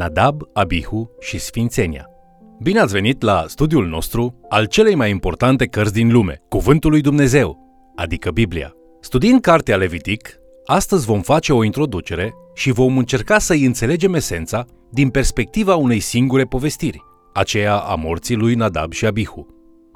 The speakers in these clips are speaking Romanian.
Nadab, Abihu și Sfințenia. Bine ați venit la studiul nostru al celei mai importante cărți din lume, Cuvântul lui Dumnezeu, adică Biblia. Studiind cartea Levitic, astăzi vom face o introducere și vom încerca să-i înțelegem esența din perspectiva unei singure povestiri, aceea a morții lui Nadab și Abihu.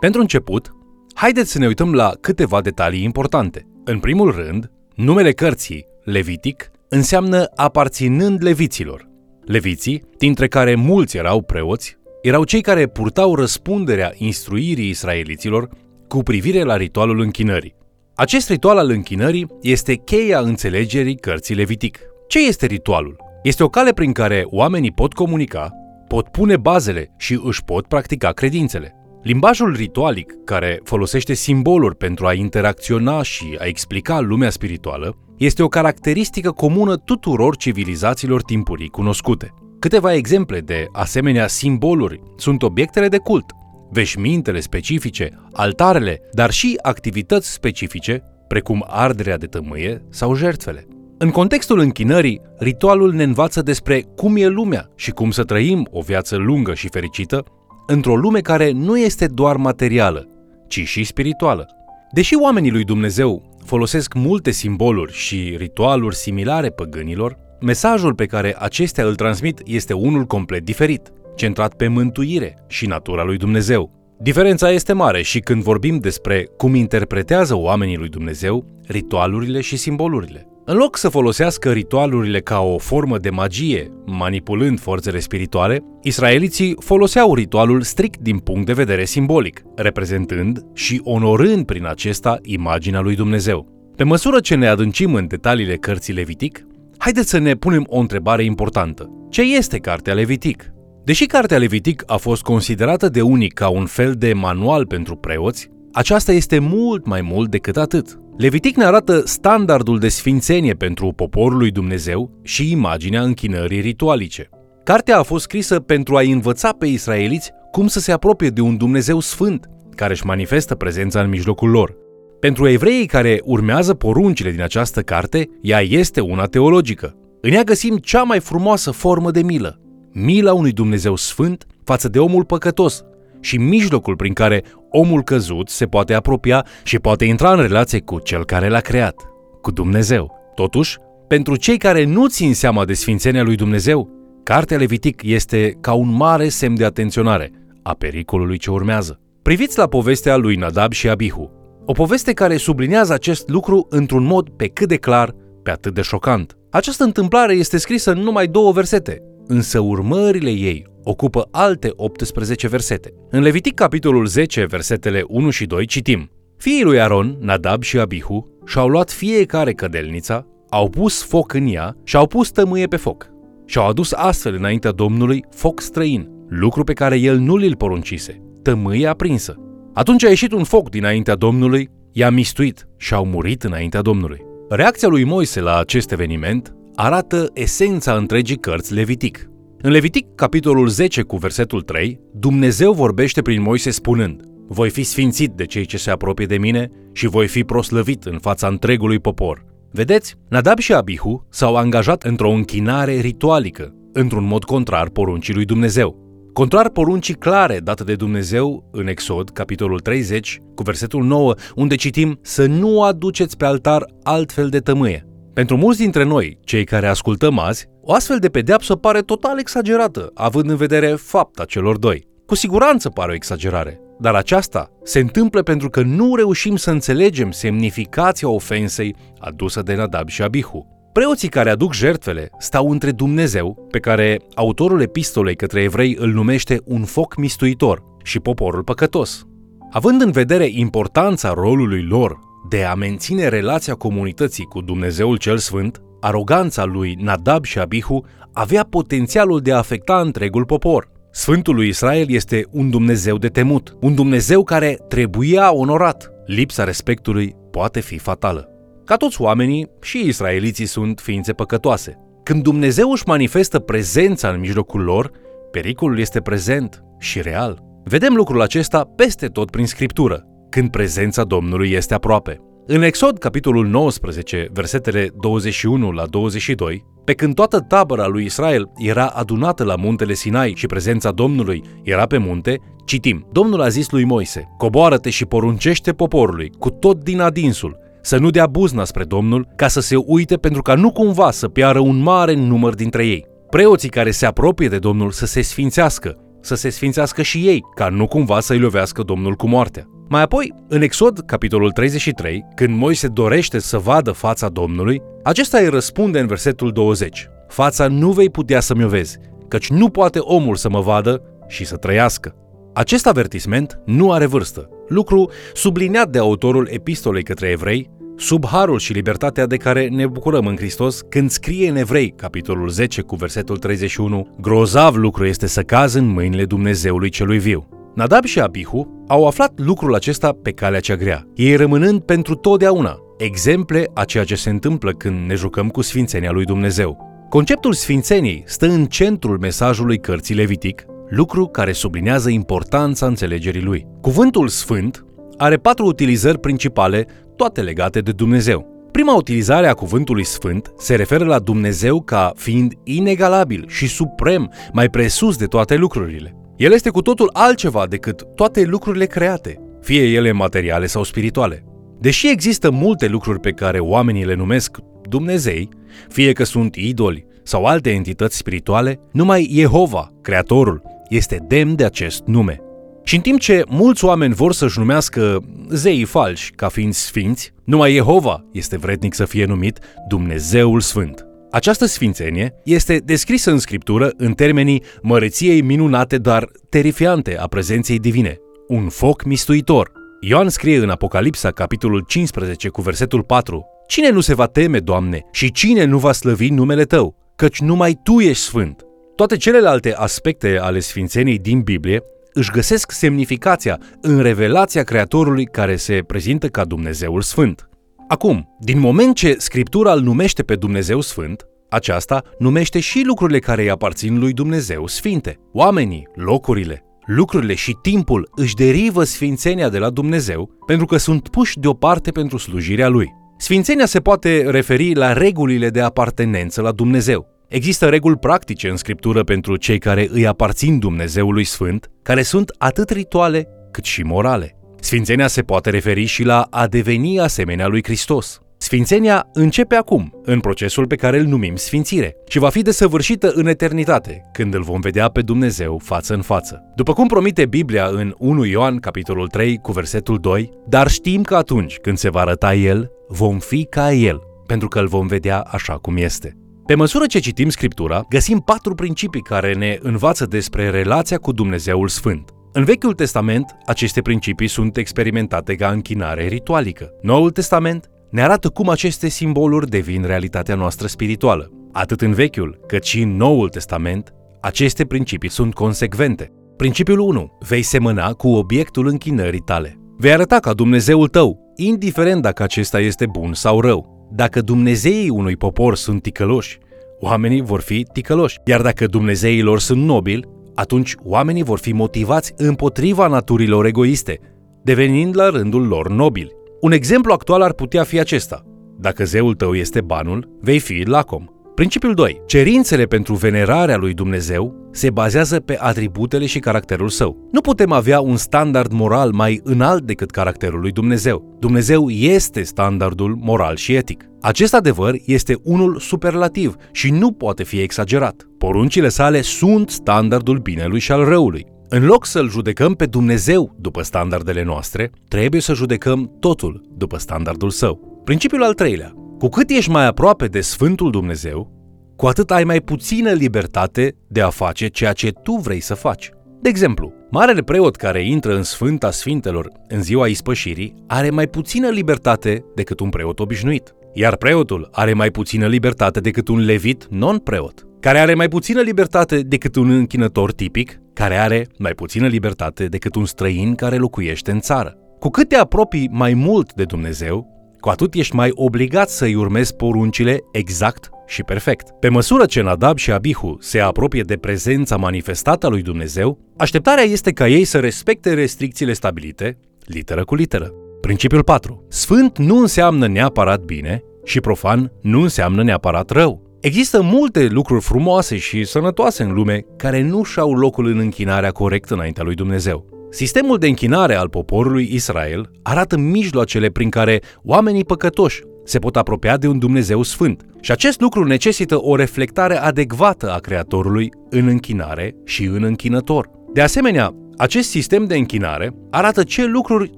Pentru început, haideți să ne uităm la câteva detalii importante. În primul rând, numele cărții, Levitic, înseamnă aparținând leviților. Leviții, dintre care mulți erau preoți, erau cei care purtau răspunderea instruirii israeliților cu privire la ritualul închinării. Acest ritual al închinării este cheia înțelegerii cărții Levitic. Ce este ritualul? Este o cale prin care oamenii pot comunica, pot pune bazele și își pot practica credințele. Limbajul ritualic, care folosește simboluri pentru a interacționa și a explica lumea spirituală, este o caracteristică comună tuturor civilizațiilor timpurii cunoscute. Câteva exemple de asemenea simboluri sunt obiectele de cult, veșmintele specifice, altarele, dar și activități specifice, precum arderea de tămâie sau jertfele. În contextul închinării, ritualul ne învață despre cum e lumea și cum să trăim o viață lungă și fericită într-o lume care nu este doar materială, ci și spirituală. Deși oamenii lui Dumnezeu folosesc multe simboluri și ritualuri similare păgânilor, mesajul pe care acestea îl transmit este unul complet diferit, centrat pe mântuire și natura lui Dumnezeu. Diferența este mare și când vorbim despre cum interpretează oamenii lui Dumnezeu ritualurile și simbolurile. În loc să folosească ritualurile ca o formă de magie, manipulând forțele spirituale, israeliții foloseau ritualul strict din punct de vedere simbolic, reprezentând și onorând prin acesta imaginea lui Dumnezeu. Pe măsură ce ne adâncim în detaliile cărții Levitic, haideți să ne punem o întrebare importantă. Ce este cartea Levitic? Deși cartea Levitic a fost considerată de unii ca un fel de manual pentru preoți, aceasta este mult mai mult decât atât. Levitic ne arată standardul de sfințenie pentru poporul lui Dumnezeu și imaginea închinării ritualice. Cartea a fost scrisă pentru a învăța pe israeliți cum să se apropie de un Dumnezeu sfânt, care își manifestă prezența în mijlocul lor. Pentru evreii care urmează poruncile din această carte, ea este una teologică. În ea găsim cea mai frumoasă formă de milă, mila unui Dumnezeu sfânt față de omul păcătos și mijlocul prin care omul căzut se poate apropia și poate intra în relație cu cel care l-a creat, cu Dumnezeu. Totuși, pentru cei care nu țin seama de sfințenia lui Dumnezeu, Cartea Levitic este ca un mare semn de atenționare a pericolului ce urmează. Priviți la povestea lui Nadab și Abihu, o poveste care sublinează acest lucru într-un mod pe cât de clar, pe atât de șocant. Această întâmplare este scrisă în numai două versete, însă urmările ei ocupă alte 18 versete. În Levitic capitolul 10, versetele 1 și 2 citim Fiii lui Aron, Nadab și Abihu, și-au luat fiecare cădelnița, au pus foc în ea și au pus tămâie pe foc. Și-au adus astfel înaintea Domnului foc străin, lucru pe care el nu l poruncise, tămâie aprinsă. Atunci a ieșit un foc dinaintea Domnului, i-a mistuit și au murit înaintea Domnului. Reacția lui Moise la acest eveniment arată esența întregii cărți Levitic. În Levitic, capitolul 10 cu versetul 3, Dumnezeu vorbește prin Moise spunând Voi fi sfințit de cei ce se apropie de mine și voi fi proslăvit în fața întregului popor. Vedeți, Nadab și Abihu s-au angajat într-o închinare ritualică, într-un mod contrar poruncii lui Dumnezeu. Contrar poruncii clare date de Dumnezeu în Exod, capitolul 30, cu versetul 9, unde citim să nu aduceți pe altar altfel de tămâie. Pentru mulți dintre noi, cei care ascultăm azi, o astfel de pedeapsă pare total exagerată, având în vedere fapta celor doi. Cu siguranță pare o exagerare, dar aceasta se întâmplă pentru că nu reușim să înțelegem semnificația ofensei adusă de Nadab și Abihu. Preoții care aduc jertfele stau între Dumnezeu, pe care autorul epistolei către evrei îl numește un foc mistuitor, și poporul păcătos. Având în vedere importanța rolului lor de a menține relația comunității cu Dumnezeul cel Sfânt, aroganța lui Nadab și Abihu avea potențialul de a afecta întregul popor. Sfântul lui Israel este un Dumnezeu de temut, un Dumnezeu care trebuia onorat. Lipsa respectului poate fi fatală. Ca toți oamenii, și israeliții sunt ființe păcătoase. Când Dumnezeu își manifestă prezența în mijlocul lor, pericolul este prezent și real. Vedem lucrul acesta peste tot prin scriptură când prezența Domnului este aproape. În Exod, capitolul 19, versetele 21 la 22, Pe când toată tabăra lui Israel era adunată la muntele Sinai și prezența Domnului era pe munte, citim, Domnul a zis lui Moise, coboară-te și poruncește poporului, cu tot din adinsul, să nu dea buzna spre Domnul, ca să se uite pentru ca nu cumva să piară un mare număr dintre ei. Preoții care se apropie de Domnul să se sfințească, să se sfințească și ei, ca nu cumva să-i lovească Domnul cu moartea. Mai apoi, în Exod, capitolul 33, când Moise dorește să vadă fața Domnului, acesta îi răspunde în versetul 20. Fața nu vei putea să-mi o vezi, căci nu poate omul să mă vadă și să trăiască. Acest avertisment nu are vârstă, lucru subliniat de autorul epistolei către evrei, sub harul și libertatea de care ne bucurăm în Hristos, când scrie în Evrei, capitolul 10 cu versetul 31, grozav lucru este să cazi în mâinile Dumnezeului celui viu. Nadab și Abihu au aflat lucrul acesta pe calea cea grea, ei rămânând pentru totdeauna exemple a ceea ce se întâmplă când ne jucăm cu sfințenia lui Dumnezeu. Conceptul sfințeniei stă în centrul mesajului cărții Levitic, lucru care sublinează importanța înțelegerii lui. Cuvântul sfânt are patru utilizări principale, toate legate de Dumnezeu. Prima utilizare a cuvântului sfânt se referă la Dumnezeu ca fiind inegalabil și suprem, mai presus de toate lucrurile. El este cu totul altceva decât toate lucrurile create, fie ele materiale sau spirituale. Deși există multe lucruri pe care oamenii le numesc Dumnezei, fie că sunt idoli sau alte entități spirituale, numai Jehova, Creatorul, este demn de acest nume. Și în timp ce mulți oameni vor să-și numească zeii falși ca fiind sfinți, numai Jehova este vrednic să fie numit Dumnezeul Sfânt. Această sfințenie este descrisă în scriptură în termenii măreției minunate, dar terifiante a prezenței divine, un foc mistuitor. Ioan scrie în Apocalipsa, capitolul 15, cu versetul 4, Cine nu se va teme, Doamne, și cine nu va slăvi numele Tău? Căci numai Tu ești sfânt. Toate celelalte aspecte ale sfințeniei din Biblie își găsesc semnificația în revelația Creatorului care se prezintă ca Dumnezeul Sfânt. Acum, din moment ce Scriptura îl numește pe Dumnezeu Sfânt, aceasta numește și lucrurile care îi aparțin lui Dumnezeu sfinte. Oamenii, locurile, lucrurile și timpul își derivă sfințenia de la Dumnezeu pentru că sunt puși deoparte pentru slujirea lui. Sfințenia se poate referi la regulile de apartenență la Dumnezeu. Există reguli practice în scriptură pentru cei care îi aparțin Dumnezeului Sfânt, care sunt atât rituale cât și morale. Sfințenia se poate referi și la a deveni asemenea lui Hristos. Sfințenia începe acum, în procesul pe care îl numim sfințire, și va fi desăvârșită în eternitate, când îl vom vedea pe Dumnezeu față în față. După cum promite Biblia în 1 Ioan, capitolul 3, cu versetul 2, dar știm că atunci când se va arăta El, vom fi ca El, pentru că îl vom vedea așa cum este. Pe măsură ce citim Scriptura, găsim patru principii care ne învață despre relația cu Dumnezeul Sfânt. În Vechiul Testament, aceste principii sunt experimentate ca închinare ritualică. Noul Testament ne arată cum aceste simboluri devin realitatea noastră spirituală. Atât în Vechiul, cât și în Noul Testament, aceste principii sunt consecvente. Principiul 1. Vei semăna cu obiectul închinării tale. Vei arăta ca Dumnezeul tău, indiferent dacă acesta este bun sau rău. Dacă Dumnezeii unui popor sunt ticăloși, oamenii vor fi ticăloși. Iar dacă Dumnezeii lor sunt nobili, atunci oamenii vor fi motivați împotriva naturilor egoiste, devenind la rândul lor nobili. Un exemplu actual ar putea fi acesta. Dacă zeul tău este banul, vei fi lacom. Principiul 2. Cerințele pentru venerarea lui Dumnezeu se bazează pe atributele și caracterul său. Nu putem avea un standard moral mai înalt decât caracterul lui Dumnezeu. Dumnezeu este standardul moral și etic. Acest adevăr este unul superlativ și nu poate fi exagerat. Poruncile sale sunt standardul binelui și al răului. În loc să-L judecăm pe Dumnezeu după standardele noastre, trebuie să judecăm totul după standardul său. Principiul al treilea. Cu cât ești mai aproape de Sfântul Dumnezeu, cu atât ai mai puțină libertate de a face ceea ce tu vrei să faci. De exemplu, marele preot care intră în Sfânta Sfintelor în ziua ispășirii are mai puțină libertate decât un preot obișnuit, iar preotul are mai puțină libertate decât un levit non-preot, care are mai puțină libertate decât un închinător tipic care are mai puțină libertate decât un străin care locuiește în țară. Cu cât te apropii mai mult de Dumnezeu, cu atât ești mai obligat să-i urmezi poruncile exact și perfect. Pe măsură ce Nadab și Abihu se apropie de prezența manifestată a lui Dumnezeu, așteptarea este ca ei să respecte restricțiile stabilite, literă cu literă. Principiul 4. Sfânt nu înseamnă neapărat bine și profan nu înseamnă neapărat rău. Există multe lucruri frumoase și sănătoase în lume care nu și-au locul în închinarea corectă înaintea lui Dumnezeu. Sistemul de închinare al poporului Israel arată mijloacele prin care oamenii păcătoși se pot apropia de un Dumnezeu sfânt. Și acest lucru necesită o reflectare adecvată a Creatorului în închinare și în închinător. De asemenea, acest sistem de închinare arată ce lucruri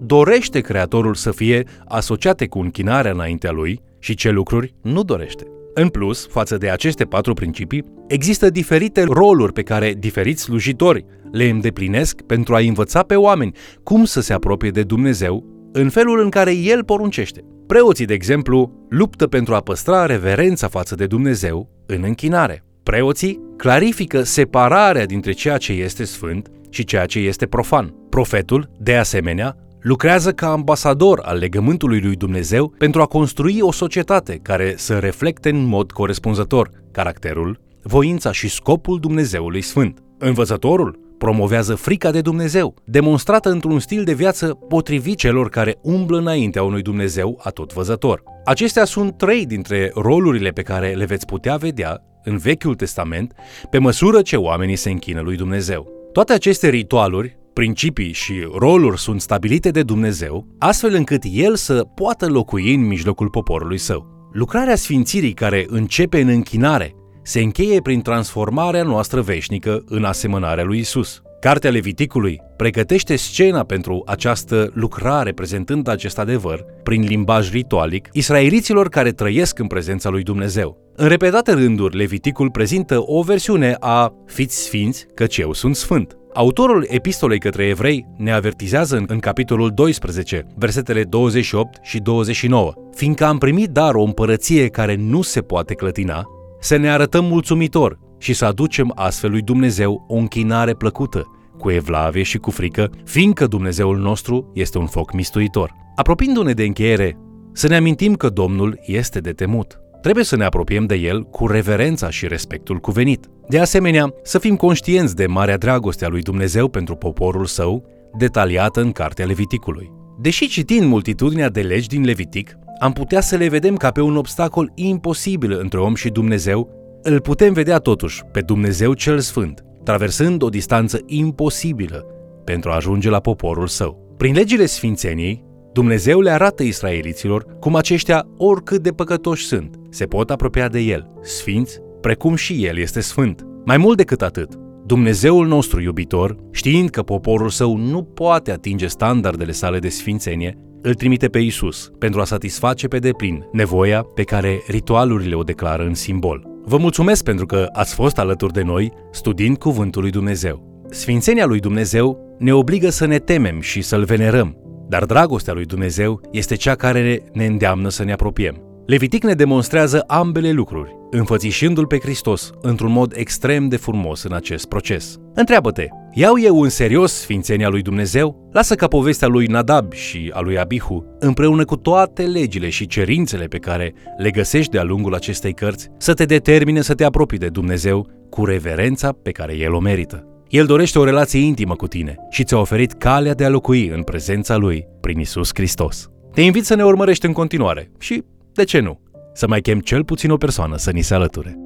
dorește Creatorul să fie asociate cu închinarea înaintea lui și ce lucruri nu dorește. În plus, față de aceste patru principii, există diferite roluri pe care diferiți slujitori le îndeplinesc pentru a învăța pe oameni cum să se apropie de Dumnezeu în felul în care El poruncește. Preoții, de exemplu, luptă pentru a păstra reverența față de Dumnezeu în închinare. Preoții clarifică separarea dintre ceea ce este sfânt și ceea ce este profan. Profetul, de asemenea, lucrează ca ambasador al legământului lui Dumnezeu pentru a construi o societate care să reflecte în mod corespunzător caracterul, voința și scopul Dumnezeului Sfânt. Învățătorul promovează frica de Dumnezeu, demonstrată într-un stil de viață potrivit celor care umblă înaintea unui Dumnezeu atotvăzător. Acestea sunt trei dintre rolurile pe care le veți putea vedea în Vechiul Testament pe măsură ce oamenii se închină lui Dumnezeu. Toate aceste ritualuri, principii și roluri sunt stabilite de Dumnezeu, astfel încât El să poată locui în mijlocul poporului său. Lucrarea sfințirii care începe în închinare se încheie prin transformarea noastră veșnică în asemănarea lui Isus. Cartea Leviticului pregătește scena pentru această lucrare prezentând acest adevăr prin limbaj ritualic israeliților care trăiesc în prezența lui Dumnezeu. În repetate rânduri, Leviticul prezintă o versiune a Fiți sfinți, căci eu sunt sfânt. Autorul epistolei către evrei ne avertizează în, în capitolul 12, versetele 28 și 29. Fiindcă am primit dar o împărăție care nu se poate clătina, să ne arătăm mulțumitor și să aducem astfel lui Dumnezeu o închinare plăcută, cu evlavie și cu frică, fiindcă Dumnezeul nostru este un foc mistuitor. Apropiindu-ne de încheiere, să ne amintim că Domnul este de temut. Trebuie să ne apropiem de El cu reverența și respectul cuvenit. De asemenea, să fim conștienți de marea dragoste a lui Dumnezeu pentru poporul său, detaliată în Cartea Leviticului. Deși citind multitudinea de legi din Levitic, am putea să le vedem ca pe un obstacol imposibil între om și Dumnezeu, îl putem vedea totuși pe Dumnezeu cel Sfânt, traversând o distanță imposibilă pentru a ajunge la poporul său. Prin legile Sfințeniei, Dumnezeu le arată israeliților cum aceștia, oricât de păcătoși sunt, se pot apropia de El, sfinți, precum și El este sfânt. Mai mult decât atât, Dumnezeul nostru iubitor, știind că poporul său nu poate atinge standardele sale de sfințenie, îl trimite pe Isus pentru a satisface pe deplin nevoia pe care ritualurile o declară în simbol. Vă mulțumesc pentru că ați fost alături de noi studiind Cuvântul lui Dumnezeu. Sfințenia lui Dumnezeu ne obligă să ne temem și să-L venerăm, dar dragostea lui Dumnezeu este cea care ne îndeamnă să ne apropiem. Levitic ne demonstrează ambele lucruri, înfățișându-L pe Hristos într-un mod extrem de frumos în acest proces. Întreabă-te, iau eu în serios sfințenia lui Dumnezeu? Lasă ca povestea lui Nadab și a lui Abihu, împreună cu toate legile și cerințele pe care le găsești de-a lungul acestei cărți, să te determine să te apropii de Dumnezeu cu reverența pe care El o merită. El dorește o relație intimă cu tine și ți-a oferit calea de a locui în prezența Lui prin Isus Hristos. Te invit să ne urmărești în continuare și, de ce nu, să mai chem cel puțin o persoană să ni se alăture.